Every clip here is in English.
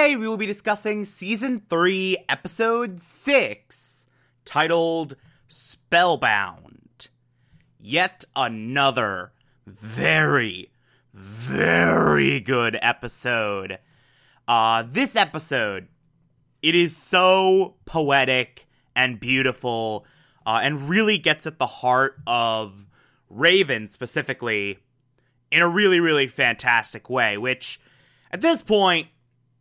Today we will be discussing season 3, episode 6, titled Spellbound. Yet another very, very good episode. Uh, this episode, it is so poetic and beautiful, uh, and really gets at the heart of Raven specifically in a really, really fantastic way, which at this point,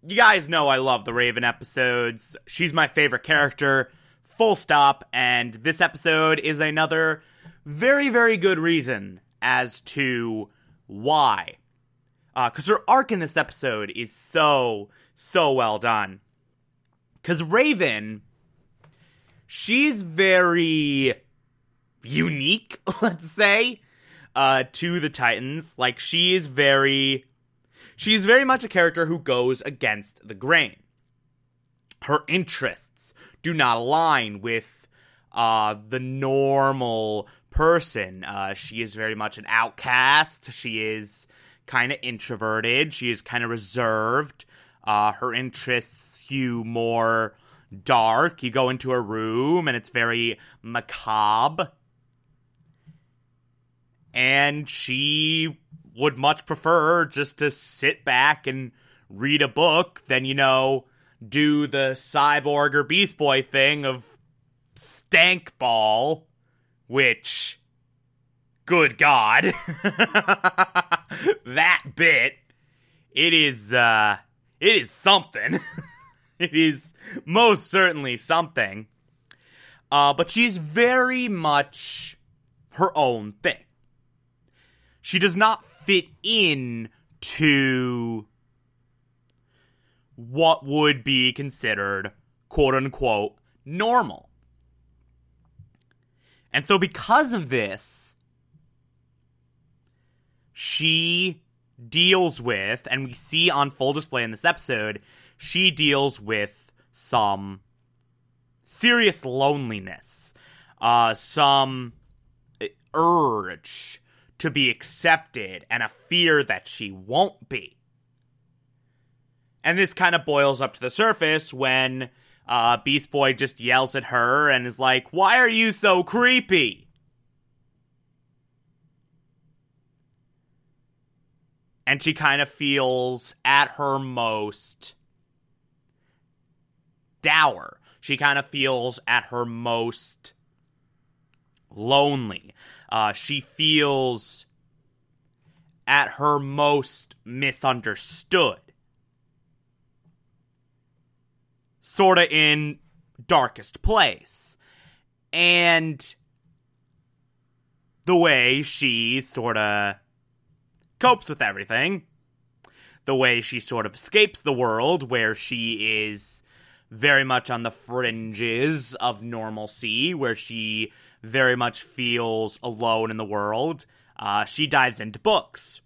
you guys know I love the Raven episodes. She's my favorite character, full stop. And this episode is another very, very good reason as to why. Because uh, her arc in this episode is so, so well done. Because Raven, she's very unique, let's say, uh, to the Titans. Like, she is very She's very much a character who goes against the grain. Her interests do not align with uh, the normal person. Uh, she is very much an outcast. She is kind of introverted. She is kind of reserved. Uh, her interests skew more dark. You go into a room and it's very macabre. And she would much prefer just to sit back and read a book than, you know, do the cyborg or Beast Boy thing of stank ball, which, good God, that bit, it is, uh, it is something. it is most certainly something. Uh, but she's very much her own thing. She does not fit in to what would be considered quote unquote normal. And so, because of this, she deals with, and we see on full display in this episode, she deals with some serious loneliness, uh, some urge to be accepted and a fear that she won't be. And this kind of boils up to the surface when uh, Beast Boy just yells at her and is like, Why are you so creepy? And she kind of feels at her most dour. She kind of feels at her most lonely. Uh, she feels at her most misunderstood. Sort of in darkest place. And the way she sort of copes with everything, the way she sort of escapes the world where she is very much on the fringes of normalcy, where she very much feels alone in the world. Uh, she dives into books.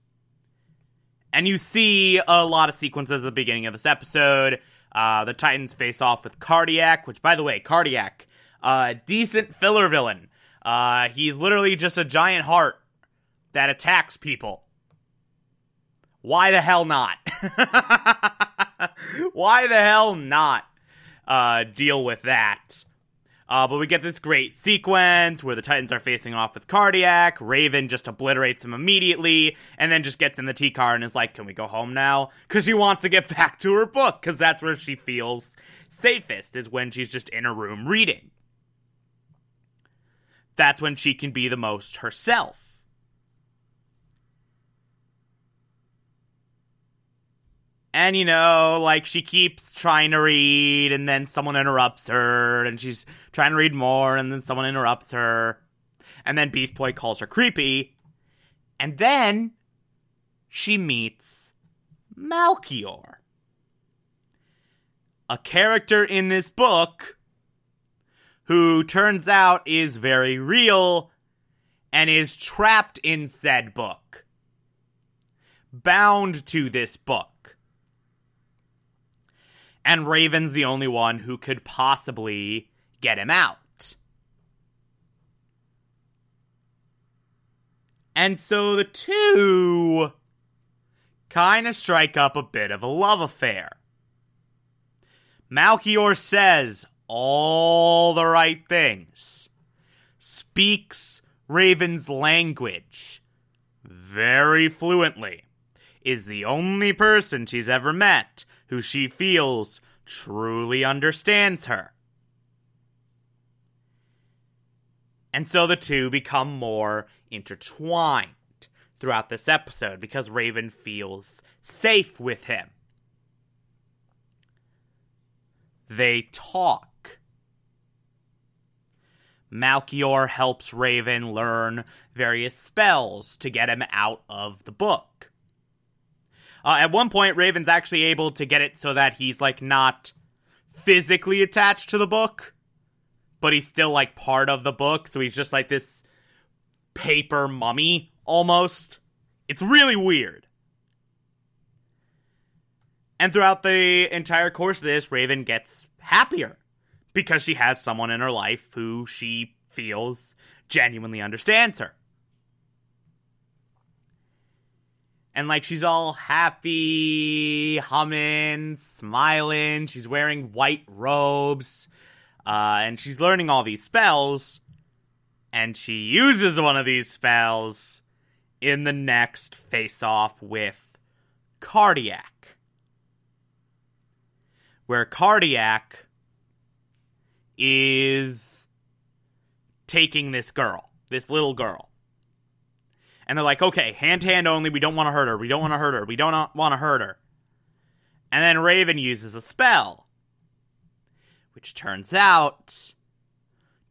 And you see a lot of sequences at the beginning of this episode. Uh, the Titans face off with Kardiak, which, by the way, Kardiak, uh, decent filler villain. Uh, he's literally just a giant heart that attacks people. Why the hell not? Why the hell not uh, deal with that? Uh, but we get this great sequence where the Titans are facing off with Kardiak. Raven just obliterates him immediately, and then just gets in the T car and is like, "Can we go home now?" Because she wants to get back to her book, because that's where she feels safest. Is when she's just in her room reading. That's when she can be the most herself. And you know, like she keeps trying to read, and then someone interrupts her, and she's trying to read more, and then someone interrupts her. And then Beast Boy calls her creepy. And then she meets Malchior. A character in this book who turns out is very real and is trapped in said book. Bound to this book and Raven's the only one who could possibly get him out. And so the two kind of strike up a bit of a love affair. Malchior says all the right things, speaks Raven's language very fluently, is the only person she's ever met who she feels truly understands her. And so the two become more intertwined throughout this episode because Raven feels safe with him. They talk. Malchior helps Raven learn various spells to get him out of the book. Uh, at one point, Raven's actually able to get it so that he's like not physically attached to the book, but he's still like part of the book. So he's just like this paper mummy almost. It's really weird. And throughout the entire course of this, Raven gets happier because she has someone in her life who she feels genuinely understands her. And like she's all happy, humming, smiling. She's wearing white robes, uh, and she's learning all these spells. And she uses one of these spells in the next face off with Kardiak. Where Kardiak is taking this girl, this little girl and they're like, okay, hand to hand only. We don't want to hurt her. We don't want to hurt her. We don't want to hurt her. And then Raven uses a spell, which turns out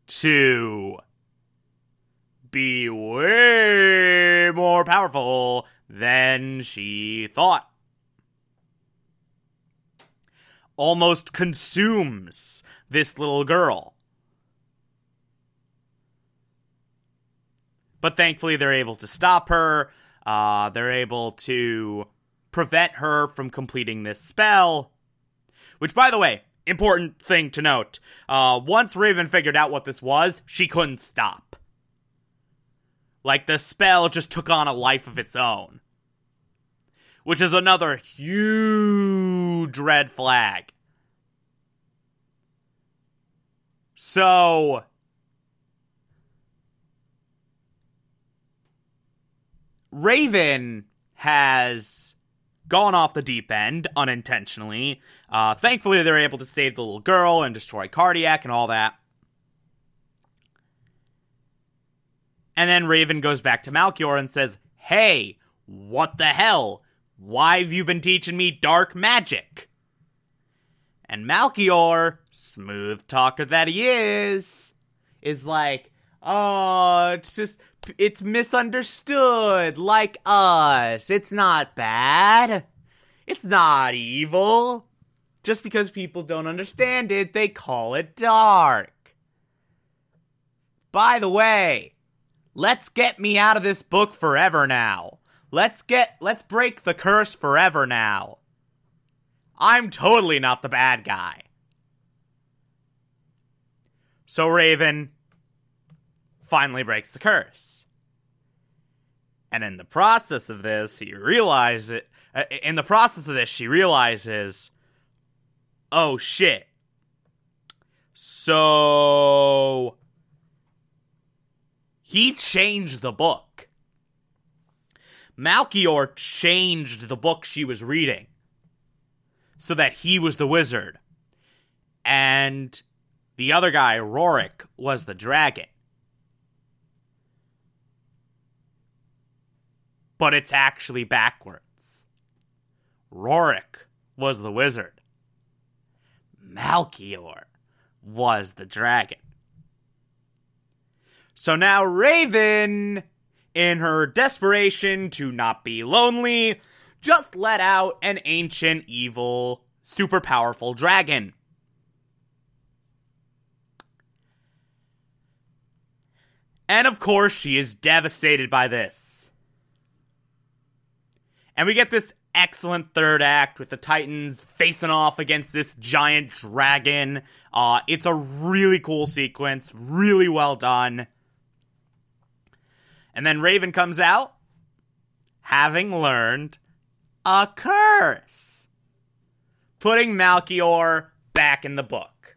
to be way more powerful than she thought. Almost consumes this little girl. But thankfully, they're able to stop her. Uh, they're able to prevent her from completing this spell. Which, by the way, important thing to note. Uh, once Raven figured out what this was, she couldn't stop. Like, the spell just took on a life of its own. Which is another huge red flag. So, Raven has gone off the deep end unintentionally. Uh, thankfully, they're able to save the little girl and destroy Kardiak and all that. And then Raven goes back to Malchior and says, Hey, what the hell? Why have you been teaching me dark magic? And Malchior, smooth talker that he is, is like, Oh, it's just it's misunderstood like us. It's not bad. It's not evil. Just because people don't understand it, they call it dark. By the way, let's get me out of this book forever now. Let's get let's break the curse forever now. I'm totally not the bad guy. So Raven, finally breaks the curse. And in the process of this, he realizes uh, in the process of this, she realizes, oh shit. So he changed the book. Malchior changed the book she was reading so that he was the wizard. And the other guy, Rorek, was the dragon. But it's actually backwards. Rorek was the wizard. Malchior was the dragon. So now Raven, in her desperation to not be lonely, just let out an ancient, evil, super powerful dragon. And of course, she is devastated by this. And we get this excellent third act with the Titans facing off against this giant dragon. Uh, it's a really cool sequence, really well done. And then Raven comes out, having learned a curse, putting Malchior back in the book.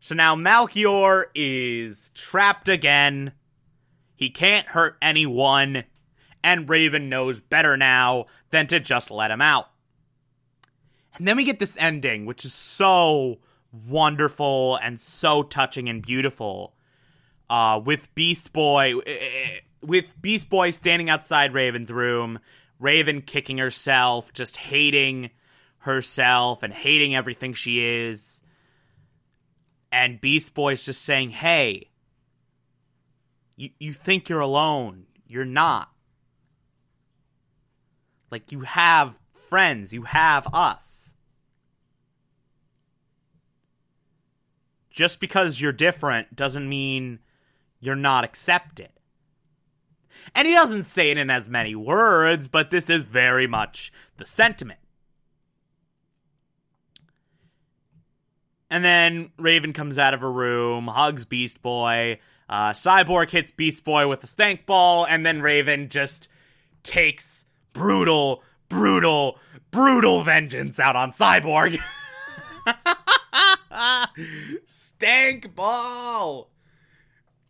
So now Malchior is trapped again. He can't hurt anyone, and Raven knows better now than to just let him out. And then we get this ending, which is so wonderful and so touching and beautiful. Uh, with Beast Boy, eh, eh, with Beast Boy standing outside Raven's room, Raven kicking herself, just hating herself and hating everything she is. And Beast Boy's just saying, hey, you, you think you're alone. You're not. Like, you have friends, you have us. Just because you're different doesn't mean you're not accepted. And he doesn't say it in as many words, but this is very much the sentiment. And then Raven comes out of her room, hugs Beast Boy. Uh, Cyborg hits Beast Boy with a stank ball, and then Raven just takes brutal, brutal, brutal vengeance out on Cyborg. stank ball!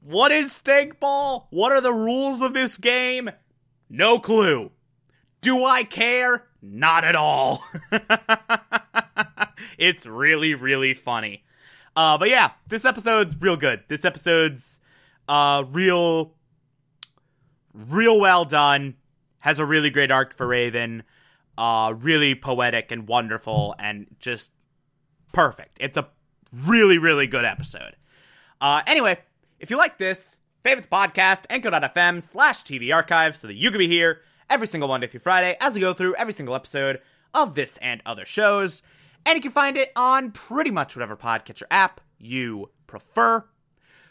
What is stank ball? What are the rules of this game? No clue. Do I care? Not at all. it's really, really funny. Uh, but yeah, this episode's real good. This episode's uh, real, real well done. Has a really great arc for Raven. Uh, really poetic and wonderful, and just perfect. It's a really, really good episode. Uh, anyway, if you like this, favorite the podcast, anchor.fm slash TV archive so that you can be here every single Monday through Friday as we go through every single episode of this and other shows. And you can find it on pretty much whatever podcatcher app you prefer.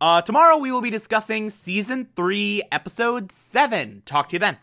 Uh, tomorrow we will be discussing Season 3, Episode 7. Talk to you then.